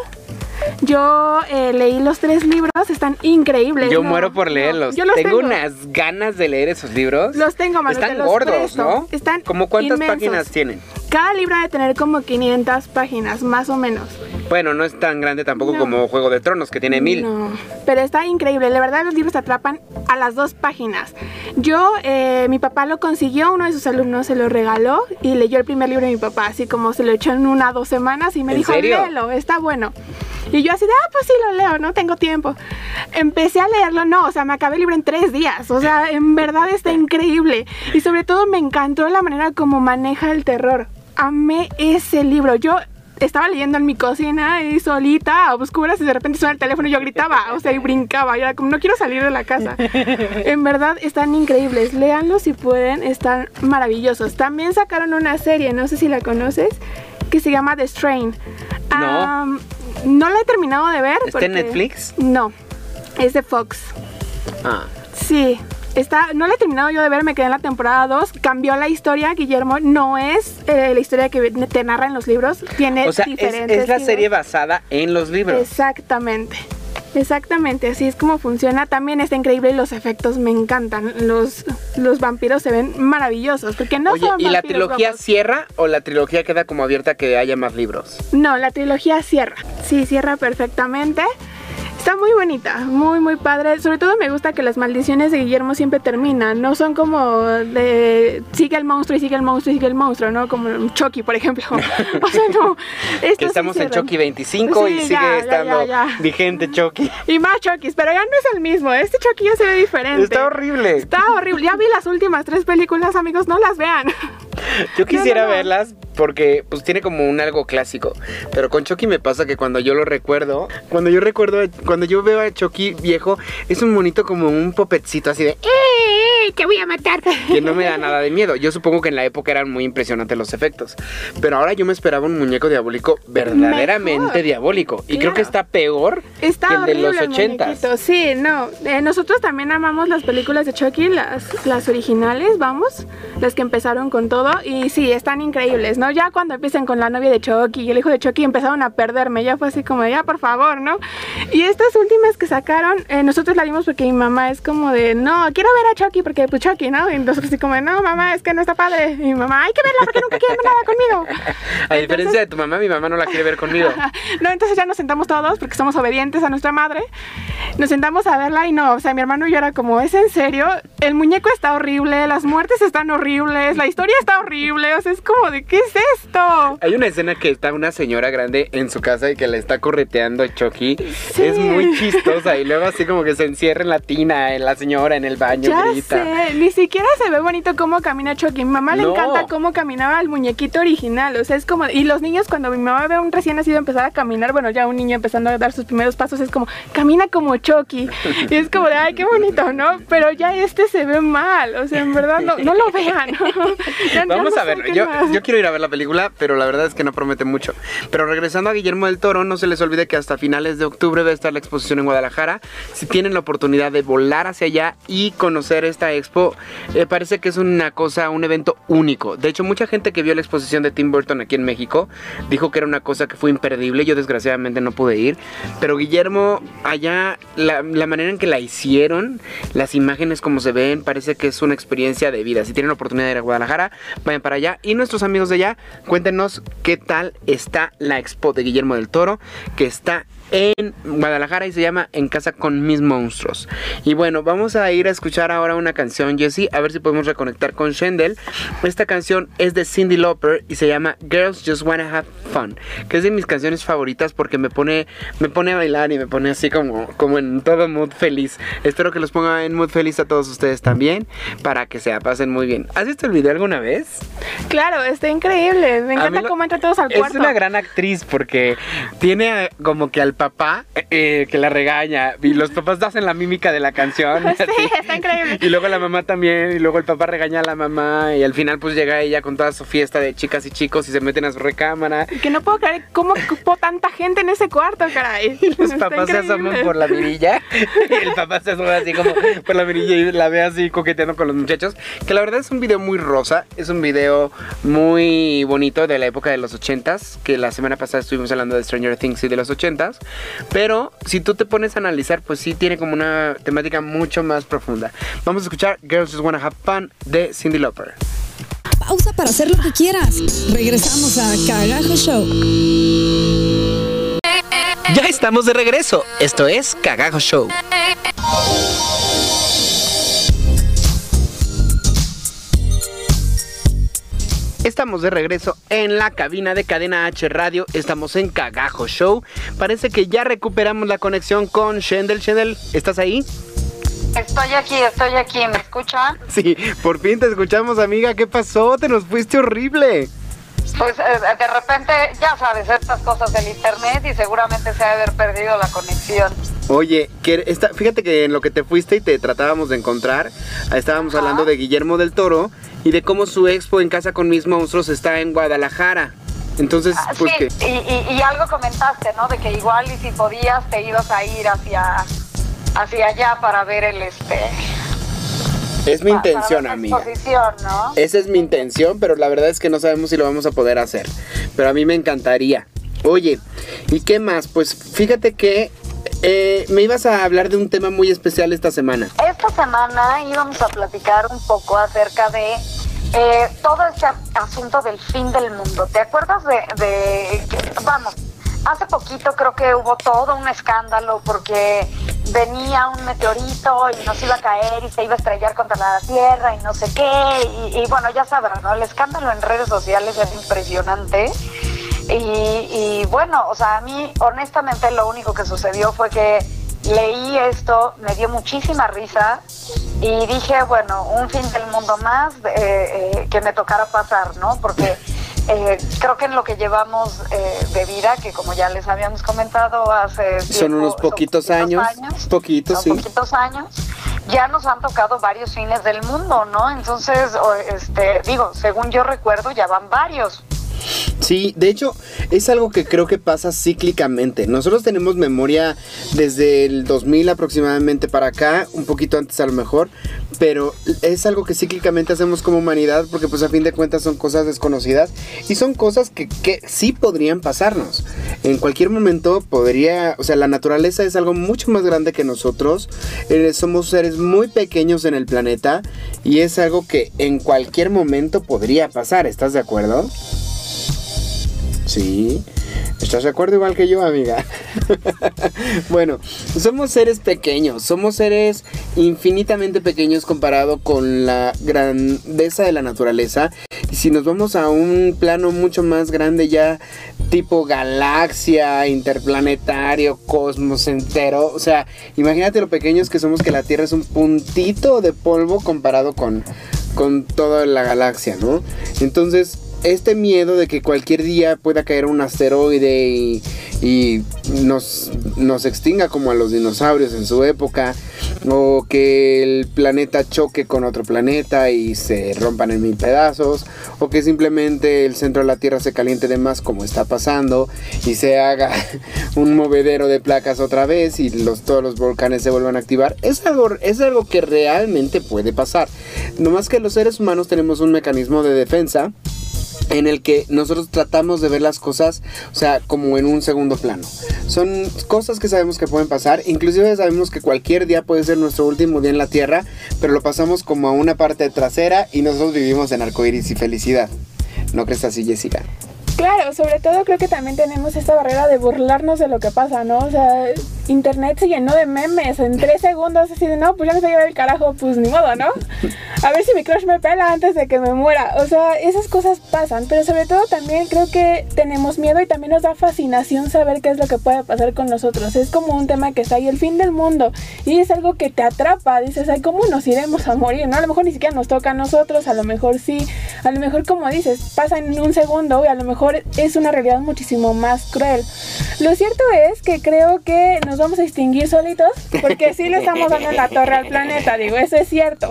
Yo eh, leí los tres libros, están increíbles. Yo ¿no? muero por leerlos. yo los tengo, tengo. unas ganas de leer esos libros. Los tengo, mano, te Están los gordos, presto. ¿no? Están ¿Cómo cuántas inmensos. páginas tienen? Cada libro ha de tener como 500 páginas, más o menos. Bueno, no es tan grande tampoco No. como Juego de Tronos, que tiene mil. No, pero está increíble. La verdad, los libros te atrapan a las dos páginas. Yo, eh, mi papá lo consiguió, uno de sus alumnos se lo regaló y leyó el primer libro de mi papá, así como se lo echó en una dos semanas y me ¿En dijo, serio? léelo, está bueno. Y yo así de, ah, pues sí lo leo, no tengo tiempo. Empecé a leerlo, no, o sea, me acabé el libro en tres días. O sea, en verdad está increíble. Y sobre todo me encantó la manera como maneja el terror. Amé ese libro. Yo estaba leyendo en mi cocina y solita, a oscuras, y de repente suena el teléfono y yo gritaba, o sea, y brincaba. Y era como, no quiero salir de la casa. En verdad están increíbles. Léanlos si pueden, están maravillosos. También sacaron una serie, no sé si la conoces, que se llama The Strain. No. No la he terminado de ver. ¿Está en Netflix? No, es de Fox. Ah. Sí, está, no la he terminado yo de ver, me quedé en la temporada 2. Cambió la historia, Guillermo. No es eh, la historia que te narra en los libros. Tiene O sea, es, diferentes. es la libros. serie basada en los libros. Exactamente. Exactamente, así es como funciona. También está increíble y los efectos me encantan. Los, los vampiros se ven maravillosos porque no Oye, son ¿y la trilogía cierra o la trilogía queda como abierta que haya más libros? No, la trilogía cierra. Sí, cierra perfectamente. Está muy bonita, muy muy padre. Sobre todo me gusta que las maldiciones de Guillermo siempre terminan. No son como de sigue el monstruo y sigue el monstruo y sigue el monstruo, ¿no? Como Chucky, por ejemplo. o sea, no. Estamos en. Chucky 25 y sigue ya, estando ya, ya. vigente Chucky. Y más Chucky, pero ya no es el mismo. Este Chucky ya se ve diferente. Está horrible. Está horrible. Ya vi las últimas tres películas, amigos, no las vean. Yo quisiera no, no. verlas porque pues tiene como un algo clásico. Pero con Chucky me pasa que cuando yo lo recuerdo, cuando yo recuerdo, cuando yo veo a Chucky viejo, es un monito como un popetcito así de ¡Eh, ¡Te voy a matar! Que no me da nada de miedo. Yo supongo que en la época eran muy impresionantes los efectos. Pero ahora yo me esperaba un muñeco diabólico verdaderamente Mejor. diabólico. Y creo Claro. que está peor Está que el de los el ochentas. muñequito. Sí, no. Eh, nosotros también amamos las películas de Chucky, las, las originales, vamos. Las que empezaron con todo. Y sí, están increíbles, ¿no? Ya cuando empiezan con la novia de Chucky y el hijo de Chucky empezaron a perderme. Ya fue así como, ya, por favor, ¿no? Y estas últimas que sacaron, eh, nosotros la vimos porque mi mamá es como de, no, quiero ver a Chucky porque pues Chucky, ¿no? Y nosotros así como, no, mamá, es que no está padre. Y mi mamá, hay que verla porque nunca quiere ver nada conmigo. A diferencia de tu mamá, mi mamá no la quiere ver conmigo. No, entonces ya nos sentamos todos porque somos obedientes a nuestra madre. Nos sentamos a verla y no, o sea, mi hermano y yo era como, ¿es en serio? El muñeco está horrible, las muertes están horribles, la historia está horrible, o sea, es como de, ¿qué es esto? Hay una escena que está una señora grande en su casa y que le está correteando a Chucky. Sí. Es muy chistosa y luego así como que se encierra en la tina, en la señora en el baño, Ya grita. sé, ni siquiera se ve bonito cómo camina Chucky. Mi mamá le encanta cómo caminaba el muñequito original. O sea, es como. Y los niños, cuando mi mamá ve a un recién nacido empezar a caminar, bueno, ya un niño empezando a dar sus primeros pasos, es como, camina como Chucky. Y es como de, ay, qué bonito, ¿no? Pero ya este se ve mal. O sea, en verdad, no, no lo vean. Ya Vamos a verlo. saquen Yo, quiero ir a ver la película, pero la verdad es que no promete mucho. Pero regresando a Guillermo del Toro, no se les olvide que hasta finales de octubre va a estar la exposición en Guadalajara. Si tienen la oportunidad de volar hacia allá y conocer esta expo, eh, parece que es una cosa, un evento único. De hecho, mucha gente que vio la exposición de Tim Burton aquí en México dijo que era una cosa que fue imperdible. Yo desgraciadamente no pude ir. Pero Guillermo, allá, la, la manera en que la hicieron, las imágenes como se ven, parece que es una experiencia de vida. Si tienen la oportunidad de ir a Guadalajara, vayan para allá. Y nuestros amigos de allá, cuéntenos qué tal está la expo de Guillermo del Toro, que está en Guadalajara y se llama En casa con mis monstruos. Y bueno, vamos a ir a escuchar ahora una canción, Jessie, a ver si podemos reconectar con Shendel. Esta canción es de Cindy Lauper y se llama Girls Just Wanna Have Fun, que es de mis canciones favoritas porque me pone, me pone a bailar y me pone así como, como en todo mood feliz. Espero que los ponga en mood feliz a todos ustedes también, para que se la pasen muy bien. ¿Has visto el video alguna vez? Claro, está increíble. Me encanta lo- cómo entran todos al Es cuarto. una gran actriz porque tiene como que al papá eh, que la regaña y los papás hacen la mímica de la canción. Sí, está increíble. Y luego la mamá también, y luego el papá regaña a la mamá y al final pues llega ella con toda su fiesta de chicas y chicos y se meten a su recámara. Que no puedo creer cómo ocupó tanta gente en ese cuarto, caray. Los Está papás se increíble. asoman por la mirilla y el papá se asoma así como por la mirilla y la ve así coqueteando con los muchachos. Que la verdad es un video muy rosa, es un video muy bonito de la época de los 80s, que la semana pasada estuvimos hablando de Stranger Things y de los 80s. Pero si tú te pones a analizar, pues sí tiene como una temática mucho más profunda. Vamos a escuchar Girls Just Wanna Have Fun de Cindy Lauper. Pausa para hacer lo que quieras. Regresamos a Cagajo Show. Ya estamos de regreso. Esto es Cagajo Show. Estamos de regreso en la cabina de Cadena H Radio. Estamos en Cagajo Show. Parece que ya recuperamos la conexión con Shendel. Shendel, ¿estás ahí? Estoy aquí, estoy aquí, ¿me escuchan? Sí, por fin te escuchamos, amiga. ¿Qué pasó? Te nos fuiste horrible. Pues eh, de repente, ya sabes, estas cosas del internet y seguramente se ha de haber perdido la conexión. Oye, que esta- fíjate que en lo que te fuiste y te tratábamos de encontrar, estábamos Ajá. hablando de Guillermo del Toro y de cómo su expo en Casa con Mis Monstruos está en Guadalajara. Entonces, Ah, pues sí, que... y, y- y algo comentaste, ¿no? De que igual y si podías te ibas a ir hacia, hacia allá para ver el este... Es mi para intención, amiga. ¿no? Esa es mi intención, pero la verdad es que no sabemos si lo vamos a poder hacer. Pero a mí me encantaría. Oye, ¿y qué más? Pues fíjate que eh, me ibas a hablar de un tema muy especial esta semana. Esta semana íbamos a platicar un poco acerca de eh, todo este asunto del fin del mundo. ¿Te acuerdas de, de vamos, hace poquito creo que hubo todo un escándalo porque venía un meteorito y nos iba a caer y se iba a estrellar contra la Tierra y no sé qué. Y, y bueno, ya sabrán, ¿no? El escándalo en redes sociales es impresionante. Y, y bueno, o sea, a mí honestamente lo único que sucedió fue que leí esto, me dio muchísima risa y dije, bueno, un fin del mundo más eh, eh, que me tocara pasar, ¿no? Porque eh, creo que en lo que llevamos eh, de vida, que como ya les habíamos comentado hace... Son tiempo, unos poquitos años. Poquitos, son sí. poquitos años, ya nos han tocado varios fines del mundo, ¿no? Entonces, este, digo, según yo recuerdo, ya van varios. Sí, de hecho, es algo que creo que pasa cíclicamente. Nosotros tenemos memoria desde el 2000 aproximadamente para acá, un poquito antes a lo mejor, pero es algo que cíclicamente hacemos como humanidad porque pues a fin de cuentas son cosas desconocidas y son cosas que, que sí podrían pasarnos. En cualquier momento podría, o sea, la naturaleza es algo mucho más grande que nosotros, eh, somos seres muy pequeños en el planeta y es algo que en cualquier momento podría pasar, ¿estás de acuerdo? Sí. ¿Estás de acuerdo igual que yo, amiga? bueno, somos seres pequeños, somos seres infinitamente pequeños comparado con la grandeza de la naturaleza. Y si nos vamos a un plano mucho más grande ya, tipo galaxia, interplanetario, cosmos entero, o sea, imagínate lo pequeños que somos que la Tierra es un puntito de polvo comparado con, con toda la galaxia, ¿no? Entonces, este miedo de que cualquier día pueda caer un asteroide y, nos, nos extinga como a los dinosaurios en su época, o que el planeta choque con otro planeta y se rompan en mil pedazos, o que simplemente el centro de la Tierra se caliente de más como está pasando y se haga un movedero de placas otra vez y los, todos los volcanes se vuelvan a activar, es algo, es algo que realmente puede pasar. No más que los seres humanos tenemos un mecanismo de defensa en el que nosotros tratamos de ver las cosas, o sea, como en un segundo plano. Son cosas que sabemos que pueden pasar, inclusive sabemos que cualquier día puede ser nuestro último día en la Tierra, pero lo pasamos como a una parte trasera y nosotros vivimos en arcoíris y felicidad. ¿No crees así, Jessica? Claro, sobre todo creo que también tenemos esta barrera de burlarnos de lo que pasa, ¿no? O sea, internet se llenó de memes en tres segundos, así de, no, pues ya me se lleva el carajo, pues ni modo, ¿no? A ver si mi crush me pela antes de que me muera. O sea, esas cosas pasan, pero sobre todo también creo que tenemos miedo y también nos da fascinación saber qué es lo que puede pasar con nosotros. Es como un tema que está ahí, el fin del mundo, y es algo que te atrapa, dices, ay, ¿cómo nos iremos a morir? ¿No? A lo mejor ni siquiera nos toca a nosotros, a lo mejor sí, a lo mejor como dices, pasa en un segundo y a lo mejor es una realidad muchísimo más cruel. Lo cierto es que creo que nos vamos a extinguir solitos, porque sí le estamos dando la torre al planeta, digo, eso es cierto.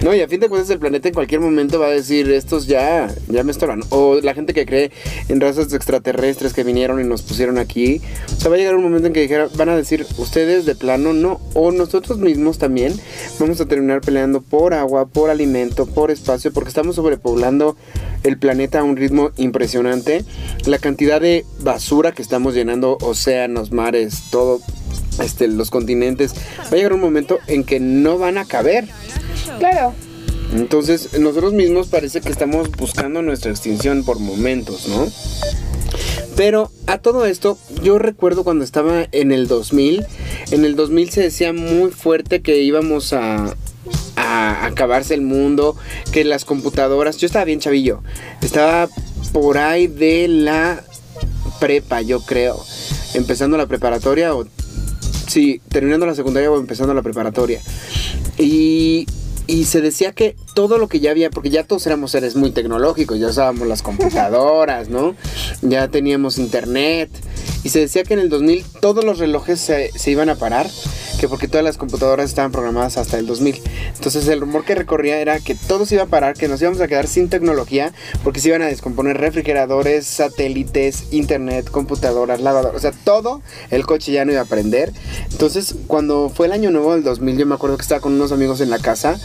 No, y a fin de cuentas el planeta en cualquier momento va a decir, estos ya, ya me estorban. O la gente que cree en razas extraterrestres que vinieron y nos pusieron aquí. O sea, va a llegar un momento en que van a decir, ustedes de plano no. O nosotros mismos también vamos a terminar peleando por agua, por alimento, por espacio, porque estamos sobrepoblando el planeta a un ritmo impresionante. La cantidad de basura que estamos llenando, océanos, mares, todo, este, los continentes, va a llegar un momento en que no van a caber. Claro. Entonces, nosotros mismos parece que estamos buscando nuestra extinción por momentos, ¿no? Pero a todo esto, yo recuerdo cuando estaba en el 2000, en el 2000 se decía muy fuerte que íbamos a, acabarse el mundo, que las computadoras, yo estaba bien chavillo, estaba por ahí de la prepa, yo creo, empezando la preparatoria o sí, terminando la secundaria o empezando la preparatoria. Y y se decía que todo lo que ya había, porque ya todos éramos seres muy tecnológicos, ya usábamos las computadoras, ¿no? Ya teníamos internet. Y se decía que en el 2000 todos los relojes se, se iban a parar, que porque todas las computadoras estaban programadas hasta el 2000. Entonces el rumor que recorría era que todo se iba a parar, que nos íbamos a quedar sin tecnología, porque se iban a descomponer refrigeradores, satélites, internet, computadoras, lavadoras, o sea, todo el coche ya no iba a prender. Entonces, cuando fue el año nuevo del 2000, yo me acuerdo que estaba con unos amigos en la casa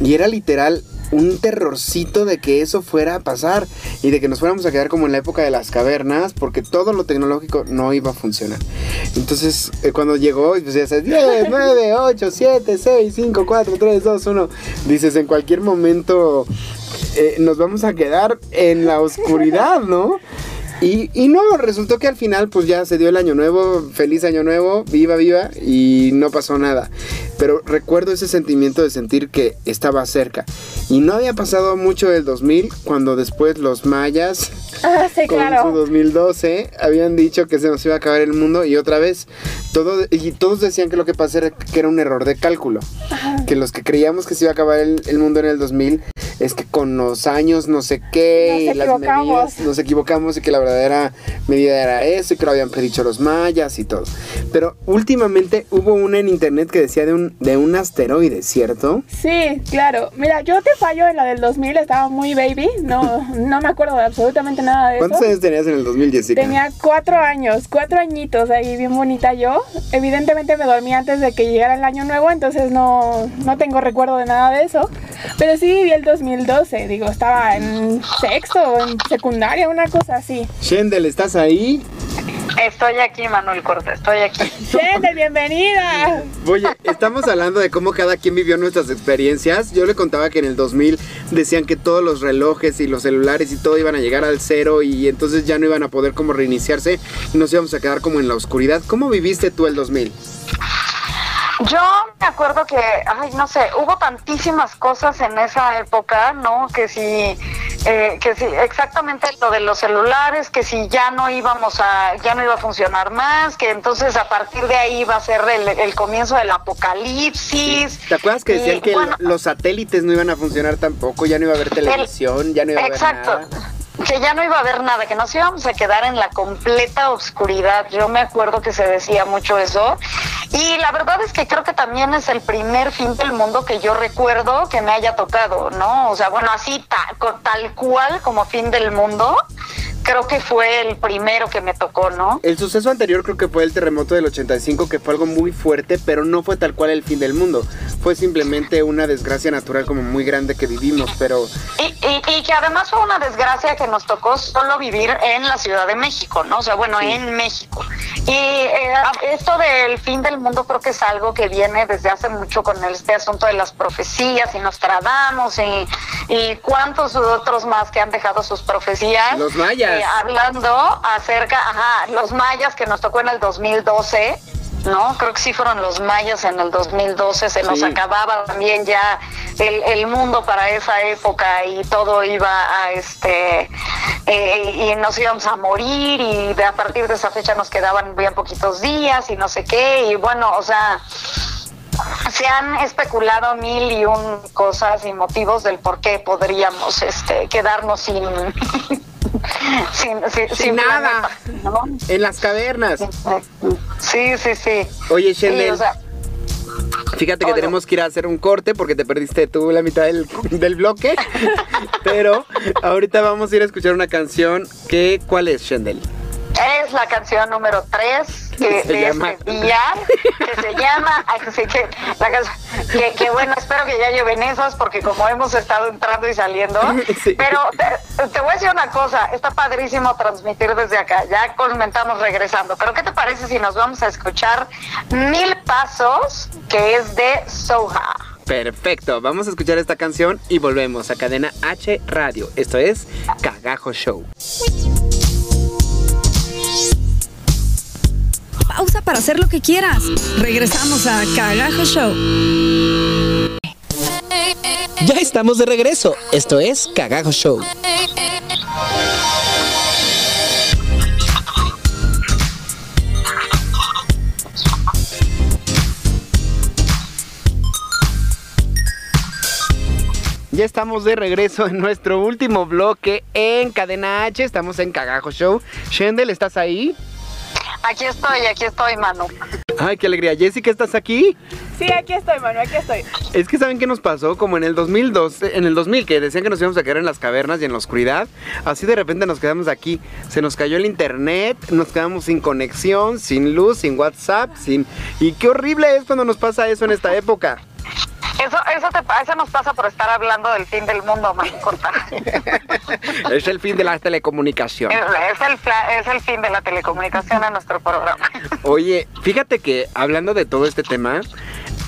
y era literal un terrorcito de que eso fuera a pasar y de que nos fuéramos a quedar como en la época de las cavernas porque todo lo tecnológico no iba a funcionar. Entonces, eh, cuando llegó, pues ya sabes, 10, 9, 8, 7, 6, 5, 4, 3, 2, 1, dices, en cualquier momento eh, nos vamos a quedar en la oscuridad, ¿no? Y, y, no, resultó que al final pues ya se dio el año nuevo, feliz año nuevo, viva, viva, y no pasó nada. Pero recuerdo ese sentimiento de sentir que estaba cerca. Y no había pasado mucho del 2000 cuando después los mayas, Ah, sí, con claro. su 2012, habían dicho que se nos iba a acabar el mundo y otra vez todo, y todos decían que lo que pasó era que era un error de cálculo. Que los que creíamos que se iba a acabar el, el mundo en el 2000 es que con los años no sé qué Nos y las equivocamos. medidas nos equivocamos y que la verdadera medida era eso y que lo habían predicho los mayas y todo. Pero últimamente hubo una en internet que decía de un, de un asteroide, ¿cierto? Sí, claro. Mira, yo te fallo en la del 2000, estaba muy baby, no, no me acuerdo de absolutamente nada de eso. ¿Cuántos años tenías en el 2000, Jessica? Tenía cuatro años, cuatro añitos ahí, bien bonita yo. Evidentemente me dormí antes de que llegara el año nuevo, entonces no, no tengo recuerdo de nada de eso. Pero sí viví el 2012, digo, estaba en sexto, en secundaria, una cosa así. Shendel, ¿estás ahí? Estoy aquí, Manuel Corta, estoy aquí. Gente, bienvenida. Oye, estamos hablando de cómo cada quien vivió nuestras experiencias. Yo le contaba que en el 2000 decían que todos los relojes y los celulares y todo iban a llegar al cero y entonces ya no iban a poder como reiniciarse y nos íbamos a quedar como en la oscuridad. ¿Cómo viviste tú el 2000? Yo me acuerdo que, ay, no sé, hubo tantísimas cosas en esa época, ¿no? Que si, eh, que si, exactamente lo de los celulares, que si ya no íbamos a, ya no iba a funcionar más, que entonces a partir de ahí va a ser el, el comienzo del apocalipsis. ¿Te acuerdas que Y, decían que bueno, los satélites no iban a funcionar tampoco? Ya no iba a haber televisión, ya no iba a haber Exacto. nada. Que ya no iba a haber nada, que nos íbamos a quedar en la completa oscuridad. Yo me acuerdo que se decía mucho eso. Y la verdad es que creo que también es el primer fin del mundo que yo recuerdo que me haya tocado, ¿no? O sea, bueno, así ta- co- tal cual como fin del mundo, creo que fue el primero que me tocó, ¿no? El suceso anterior creo que fue el terremoto del 85, que fue algo muy fuerte, pero no fue tal cual el fin del mundo. Fue simplemente una desgracia natural como muy grande que vivimos, pero Y, y- y que además fue una desgracia que nos tocó solo vivir en la Ciudad de México, ¿no? O sea, bueno, en México. Y eh, esto del fin del mundo creo que es algo que viene desde hace mucho con este asunto de las profecías y Nostradamus y, y cuántos otros más que han dejado sus profecías. Los mayas. Eh, hablando acerca, ajá, los mayas que nos tocó en el 2012 ¿no? Creo que sí fueron los mayas en el 2012, se nos Sí. acababa también ya el, el mundo para esa época y todo iba a este, eh, y nos íbamos a morir y de, a partir de esa fecha nos quedaban bien poquitos días y no sé qué, y bueno, o sea, se han especulado mil y un cosas y motivos del por qué podríamos este, quedarnos sin... sin, sin, Sin nada. En las cavernas. Sí, sí, sí. Oye, Sí, Shendel, o sea, fíjate que tenemos que ir a hacer un corte porque te perdiste tú la mitad del, del bloque. Pero ahorita vamos a ir a escuchar una canción que, ¿cuál es, Shendel? Es la canción número 3 que, de llama- este día, que se llama, así que, la canción- que, que bueno, espero que ya lleven esas porque como hemos estado entrando y saliendo, Sí. pero te, te voy a decir una cosa, está padrísimo transmitir desde acá, ya comentamos regresando, pero ¿qué te parece si nos vamos a escuchar Mil Pasos, que es de Soha? Perfecto, vamos a escuchar esta canción y volvemos a Cadena H Radio. Esto es Cagajo Show. Pausa para hacer lo que quieras. Regresamos a Cagajo Show. Ya estamos de regreso. Esto es Cagajo Show. Ya estamos de regreso en nuestro último bloque en Cadena H. Estamos en Cagajo Show. Shendel, ¿estás ahí? Aquí estoy, aquí estoy, Manu. Ay, qué alegría. Jessica, ¿estás aquí? Sí, aquí estoy, Manu, aquí estoy. Es que ¿saben qué nos pasó? Como en el 2012, en el 2000, que decían que nos íbamos a quedar en las cavernas y en la oscuridad. Así de repente nos quedamos aquí. Se nos cayó el internet, nos quedamos sin conexión, sin luz, sin WhatsApp, sin... Y qué horrible es cuando nos pasa eso en esta época. Eso, eso, te, eso nos pasa por estar hablando del fin del mundo, Manu Corta. es el fin de la telecomunicación. Es, es el, es el fin de la telecomunicación en nuestro programa. Oye, fíjate que hablando de todo este tema,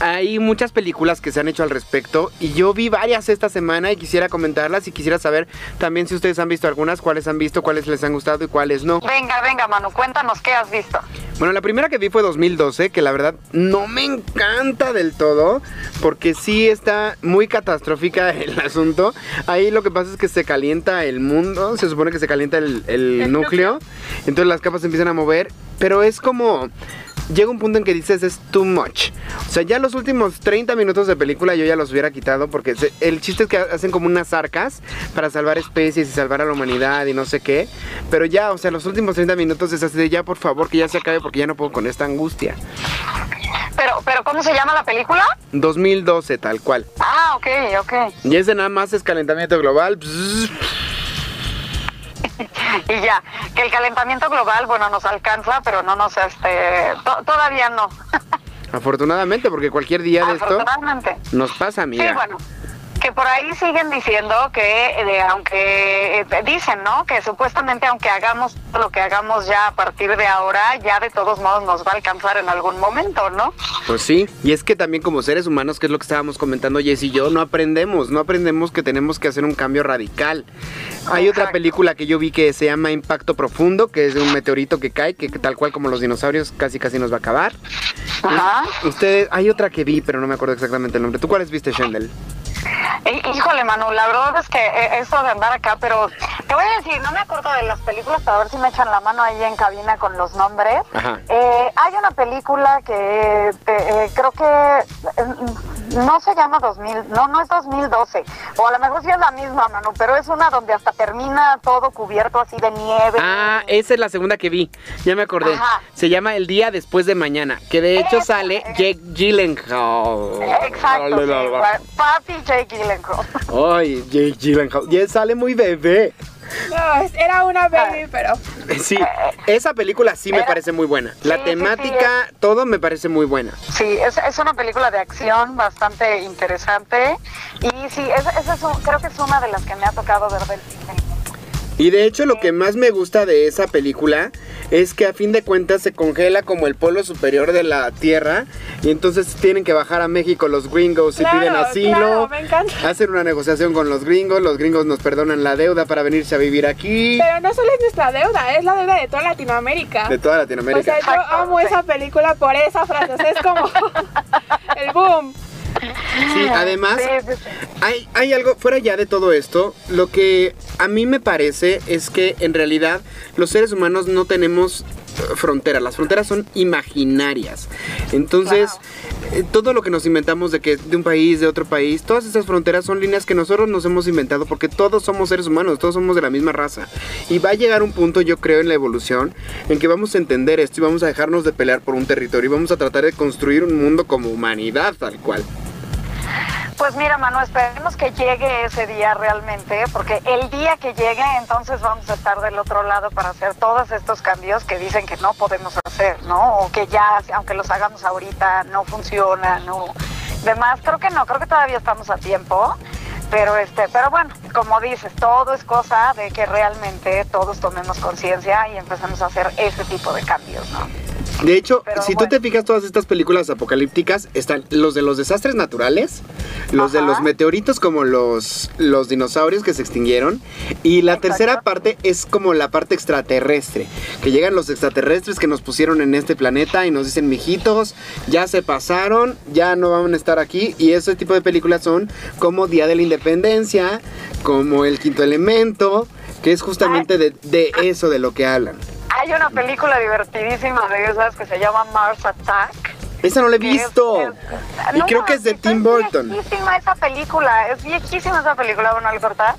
hay muchas películas que se han hecho al respecto y yo vi varias esta semana y quisiera comentarlas y quisiera saber también si ustedes han visto algunas, cuáles han visto, cuáles les han gustado y cuáles no. Venga, venga, Manu, cuéntanos qué has visto. Bueno, la primera que vi fue 2012, que la verdad no me encanta del todo, porque sí está muy catastrófica el asunto. Ahí lo que pasa es que se calienta el mundo, se supone que se calienta el, el núcleo, entonces las capas se empiezan a mover, pero es como... Llega un punto en que dices es too much. O sea, ya los últimos 30 minutos de película yo ya los hubiera quitado porque se- el chiste es que hacen como unas arcas para salvar especies y salvar a la humanidad y no sé qué. Pero ya, o sea, los últimos 30 minutos es así de ya, por favor, que ya se acabe porque ya no puedo con esta angustia. Pero, pero ¿cómo se llama la película? 2012, tal cual. Ah, ok, ok. Y ese nada más es calentamiento global. Bzz. Y ya, que el calentamiento global, bueno, nos alcanza, pero no nos, este, to- todavía no. Afortunadamente, porque cualquier día de esto nos pasa, amiga. Sí, bueno. Que por ahí siguen diciendo que, eh, aunque eh, dicen, ¿no? Que supuestamente, aunque hagamos lo que hagamos ya a partir de ahora, ya de todos modos nos va a alcanzar en algún momento, ¿no? Pues sí, y es que también como seres humanos, que es lo que estábamos comentando Jess y yo, no aprendemos, no aprendemos que tenemos que hacer un cambio radical. Hay otra película que yo vi que se llama Impacto Profundo, que es de un meteorito que cae, que tal cual como los dinosaurios casi casi nos va a acabar. Ajá. Ustedes, hay otra que vi, pero no me acuerdo exactamente el nombre. ¿Tú cuáles viste, Shendel? Hí- Híjole, Manu, la verdad es que eh, eso de andar acá, pero te voy a decir, no me acuerdo de las películas, para ver si me echan la mano ahí en cabina con los nombres. Eh, hay una película que te- eh, creo que eh, no se llama 2000, no, no es 2012, o a lo mejor sí es la misma, Manu, pero es una donde hasta termina todo cubierto así de nieve. Ah, esa es la segunda que vi. Ya me acordé. Ajá. Se llama El día después de mañana, que de hecho sale eh. Jake Gyllenhaal. Exacto, sí, pa- papi Jake Gyllenhaal. Ay, Jake Gyllenhaal. Ya sale muy bebé. No, era una baby, pero Sí, esa película sí me parece muy buena. La Sí, sí, sí, temática, todo me parece muy buena. Sí, es, es una película de acción bastante interesante y sí, es- esa es creo que es una de las que me ha tocado ver del cine. Y de hecho lo que más me gusta de esa película es que a fin de cuentas se congela como el polo superior de la Tierra y entonces tienen que bajar a México los gringos y Claro, piden asilo. claro, me encanta. Hacen una negociación con los gringos, los gringos nos perdonan la deuda para venirse a vivir aquí. Pero no solo es nuestra deuda, es la deuda de toda Latinoamérica. De toda O Latinoamérica. sea, yo amo esa película por esa frase. O sea, es como el boom. Sí, además sí, sí. hay, hay algo fuera ya de todo esto. Lo que a mí me parece es que en realidad los seres humanos no tenemos fronteras. Las fronteras son imaginarias. Entonces, eh, todo lo que nos inventamos de que de un país, de otro país, todas esas fronteras son líneas que nosotros nos hemos inventado porque todos somos seres humanos, todos somos de la misma raza. Y va a llegar un punto, yo creo, en la evolución en que vamos a entender esto y vamos a dejarnos de pelear por un territorio y vamos a tratar de construir un mundo como humanidad tal cual. Pues mira, Manu, esperemos que llegue ese día realmente, porque el día que llegue, entonces vamos a estar del otro lado para hacer todos estos cambios que dicen que no podemos hacer, ¿no? O que ya, aunque los hagamos ahorita, no funciona, no. Demás, creo que no, creo que todavía estamos a tiempo. Pero este, pero bueno, como dices, todo es cosa de que realmente todos tomemos conciencia y empecemos a hacer ese tipo de cambios, ¿no? De hecho, Pero si tú te fijas todas estas películas apocalípticas, están los de los desastres naturales, los de los meteoritos como los, los dinosaurios que se extinguieron, y la Exacto. tercera parte es como la parte extraterrestre, que llegan los extraterrestres que nos pusieron en este planeta y nos dicen, mijitos, ya se pasaron, ya no van a estar aquí, y ese tipo de películas son como Día de la Independencia, como El Quinto Elemento, que es justamente de, de eso de lo que hablan. Hay una película divertidísima de esas que se llama Mars Attack. Esa no la he es- visto. es- y no, creo que es de es Tim Burton. viejísima esa película, es viejísima esa película, bueno, al cortar.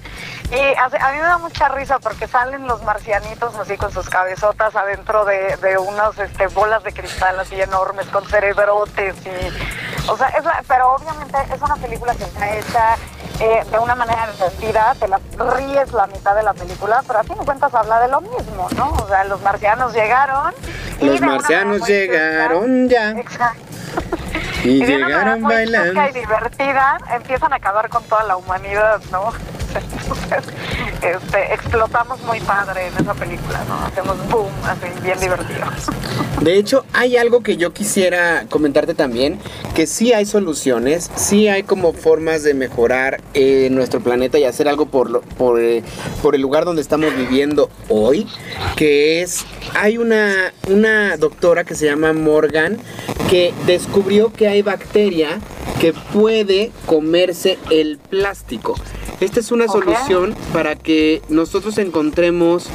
Y hace- a mí me da mucha risa porque salen los marcianitos así con sus cabezotas adentro de, de unas este, bolas de cristal así enormes con cerebrotes y... O sea, es la- pero obviamente es una película que está hecha eh, de una manera divertida, te la ríes la mitad de la película, pero a fin de cuentas habla de lo mismo, ¿no? O sea, los marcianos llegaron... y Los marcianos llegaron ya. Exacto. Y llegaron bailando. y divertida, empiezan a acabar con toda la humanidad, ¿no? Este, explotamos muy padre en esa película, ¿no? Hacemos boom, así, bien divertido. De hecho, hay algo que yo quisiera comentarte también, que sí hay soluciones, sí hay como formas de mejorar eh, nuestro planeta y hacer algo por, lo- eh, por el lugar donde estamos viviendo hoy, que es, hay una, una doctora que se llama Morgan, que descubrió que hay bacteria que puede comerse el plástico. Esta es una solución para que nosotros encontremos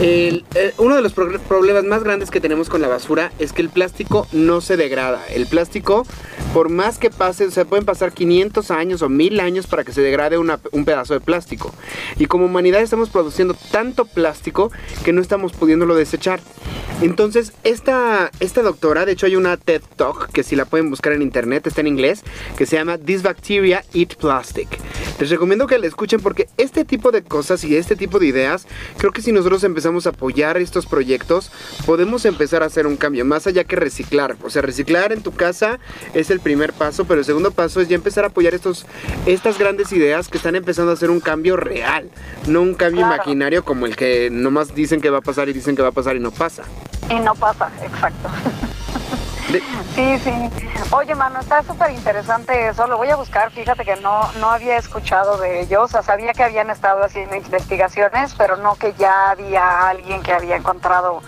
el- eh, uno de los pro- problemas más grandes que tenemos con la basura es que el plástico no se degrada. El plástico, por más que pase, o sea, pueden pasar 500 años o 1000 años para que se degrade una- un pedazo de plástico. Y como humanidad estamos produciendo tanto plástico que no estamos pudiéndolo desechar. Entonces, esta, esta doctora, de hecho hay una TED Talk que si la pueden buscar en internet, está en inglés, que se llama This Bacteria Eat Plastic. Les recomiendo que la escuchen porque este tipo de cosas y este tipo de ideas, creo que si nosotros empezamos a apoyar estos proyectos, podemos empezar a hacer un cambio, más allá que reciclar. O sea, reciclar en tu casa es el primer paso, pero el segundo paso es ya empezar a apoyar estos, estas grandes ideas que están empezando a hacer un cambio real, no un cambio Claro. imaginario como el que nomás dicen que va a pasar y dicen que va a pasar y no pasa. Y no pasa, exacto. De- Sí, sí. Oye, mano, está súper interesante eso. Lo voy a buscar. Fíjate que no, no había escuchado de ellos. O sea, sabía que habían estado haciendo investigaciones, pero no que ya había alguien que había encontrado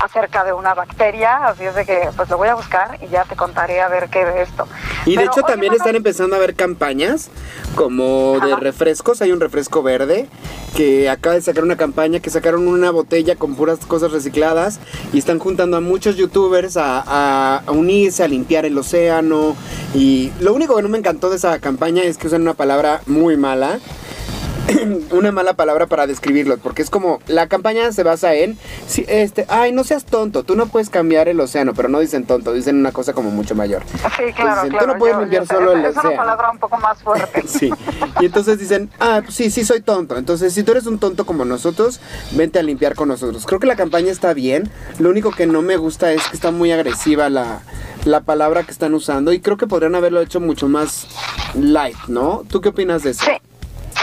acerca de una bacteria. Así es de que, pues lo voy a buscar y ya te contaré a ver qué de esto. Y de Pero, hecho oye, también Manu, están empezando a haber campañas como de refrescos. Hay un refresco verde que acaba de sacar una campaña que sacaron una botella con puras cosas recicladas y están juntando a muchos youtubers a, a- a unirse, a limpiar el océano. Y lo único que no me encantó de esa campaña es que usan una palabra muy mala. una mala palabra para describirlo, porque es como la campaña se basa en, si, este, ay, no seas tonto, tú no puedes cambiar el océano, pero no dicen tonto, dicen una cosa como mucho mayor. Sí, claro, dicen, tú claro. no puedes yo- limpiar yo solo el es, es una océano. palabra un poco más fuerte. Sí. Y entonces dicen, ah, pues sí, sí soy tonto. Entonces, si tú eres un tonto como nosotros, vente a limpiar con nosotros. Creo que la campaña está bien. Lo único que no me gusta es que está muy agresiva la, la palabra que están usando. Y creo que podrían haberlo hecho mucho más light, ¿no? ¿Tú qué opinas de eso? Sí.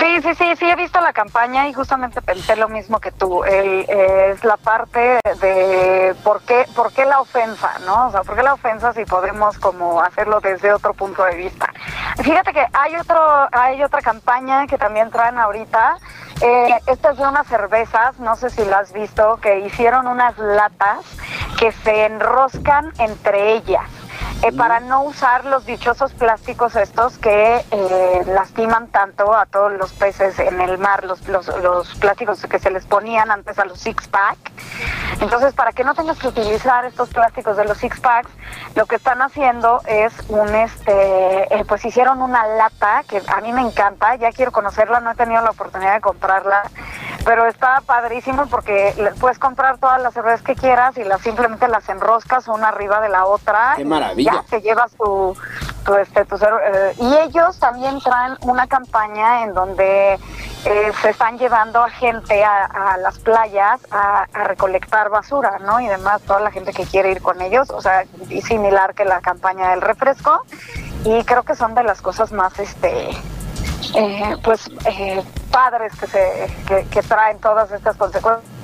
Sí, sí, sí, sí, he visto la campaña y justamente pensé lo mismo que tú. El, eh, es la parte de por qué, por qué la ofensa, ¿no? O sea, por qué la ofensa si podemos como hacerlo desde otro punto de vista. Fíjate que hay otro, hay otra campaña que también traen ahorita. Eh, esta es de unas cervezas, no sé si la has visto, que hicieron unas latas que se enroscan entre ellas. Eh, para no usar los dichosos plásticos estos que eh, lastiman tanto a todos los peces en el mar, los, los, los plásticos que se les ponían antes a los six pack. Entonces, para que no tengas que utilizar estos plásticos de los six packs, lo que están haciendo es un, este, eh, pues hicieron una lata que a mí me encanta, ya quiero conocerla, no he tenido la oportunidad de comprarla, pero está padrísimo porque puedes comprar todas las cervezas que quieras y las simplemente las enroscas una arriba de la otra. ¡Qué y maravilla! Ya te llevas tu, tu, este, tu eh, y ellos también traen una campaña en donde eh, se están llevando a gente a, a las playas a, a recolectar basura, ¿no? Y demás, toda la gente que quiere ir con ellos, o sea, y similar que la campaña del refresco. Y creo que son de las cosas más, este, eh, pues, eh, padres que, se, que, que traen todas estas consecuencias.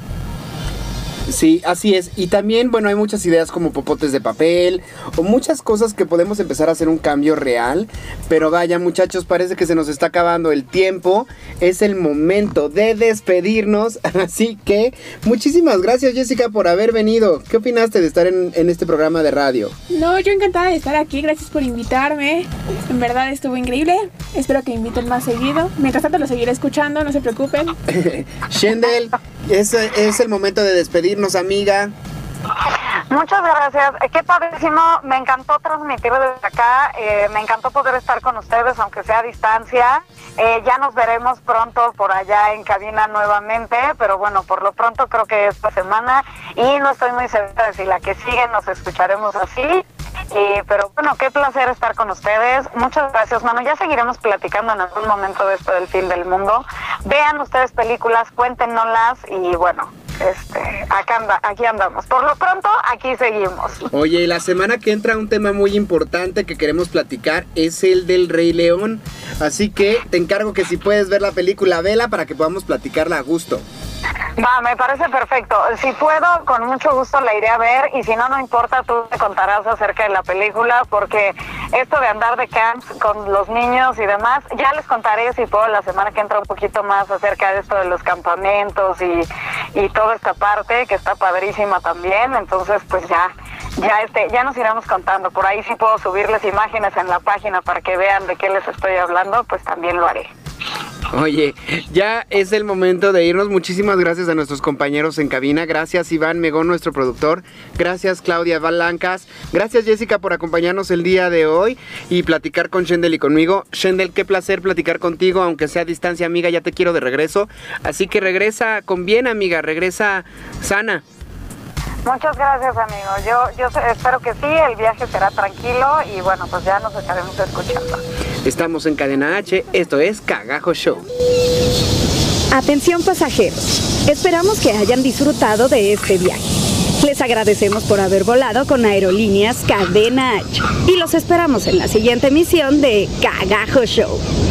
Sí, así es. Y también, bueno, hay muchas ideas como popotes de papel o muchas cosas que podemos empezar a hacer un cambio real. Pero vaya, muchachos, parece que se nos está acabando el tiempo. Es el momento de despedirnos. Así que, muchísimas gracias, Jessica, por haber venido. ¿Qué opinaste de estar en, en este programa de radio? No, yo encantada de estar aquí, gracias por invitarme. En verdad estuvo increíble. Espero que inviten más seguido. Mientras tanto lo seguiré escuchando, no se preocupen. Shendel, es, es el momento de despedirnos, amiga. Muchas gracias. Eh, Qué padrísimo. Me encantó transmitir desde acá. eh, me encantó poder estar con ustedes, aunque sea a distancia. Eh, ya nos veremos pronto por allá en cabina nuevamente, pero bueno, por lo pronto creo que esta semana y no estoy muy segura de si la que sigue nos escucharemos así. Eh, pero bueno, qué placer estar con ustedes. Muchas gracias, mano. Ya seguiremos platicando en algún momento de esto del fin del mundo. Vean ustedes películas, cuéntenoslas y bueno, este, aquí andamos. Por lo pronto, aquí seguimos. Oye, y la semana que entra un tema muy importante que queremos platicar es el del Rey León. Así que te encargo que si puedes ver la película, vela para que podamos platicarla a gusto. Va, me parece perfecto. Si puedo, con mucho gusto la iré a ver y si no, no importa, tú me contarás acerca de la película porque esto de andar de camps con los niños y demás, ya les contaré si puedo la semana que entra un poquito más acerca de esto de los campamentos y, y toda esta parte que está padrísima también. Entonces, pues ya, ya este, ya nos iremos contando. Por ahí si puedo subirles imágenes en la página para que vean de qué les estoy hablando, pues también lo haré. Oye, ya es el momento de irnos. Muchísimas gracias a nuestros compañeros en cabina. Gracias Iván Megón, nuestro productor. Gracias Claudia Valancas. Gracias Jessica por acompañarnos el día de hoy y platicar con Shendel y conmigo. Shendel, qué placer platicar contigo, aunque sea a distancia, amiga. Ya te quiero de regreso. Así que regresa con bien, amiga. Regresa sana. Muchas gracias, amigo. Yo, yo espero que sí, el viaje será tranquilo y bueno, pues ya nos estaremos escuchando. Estamos en Cadena H. Esto es Cagajo Show. Atención pasajeros, esperamos que hayan disfrutado de este viaje. Les agradecemos por haber volado con Aerolíneas Cadena H y los esperamos en la siguiente emisión de Cagajo Show.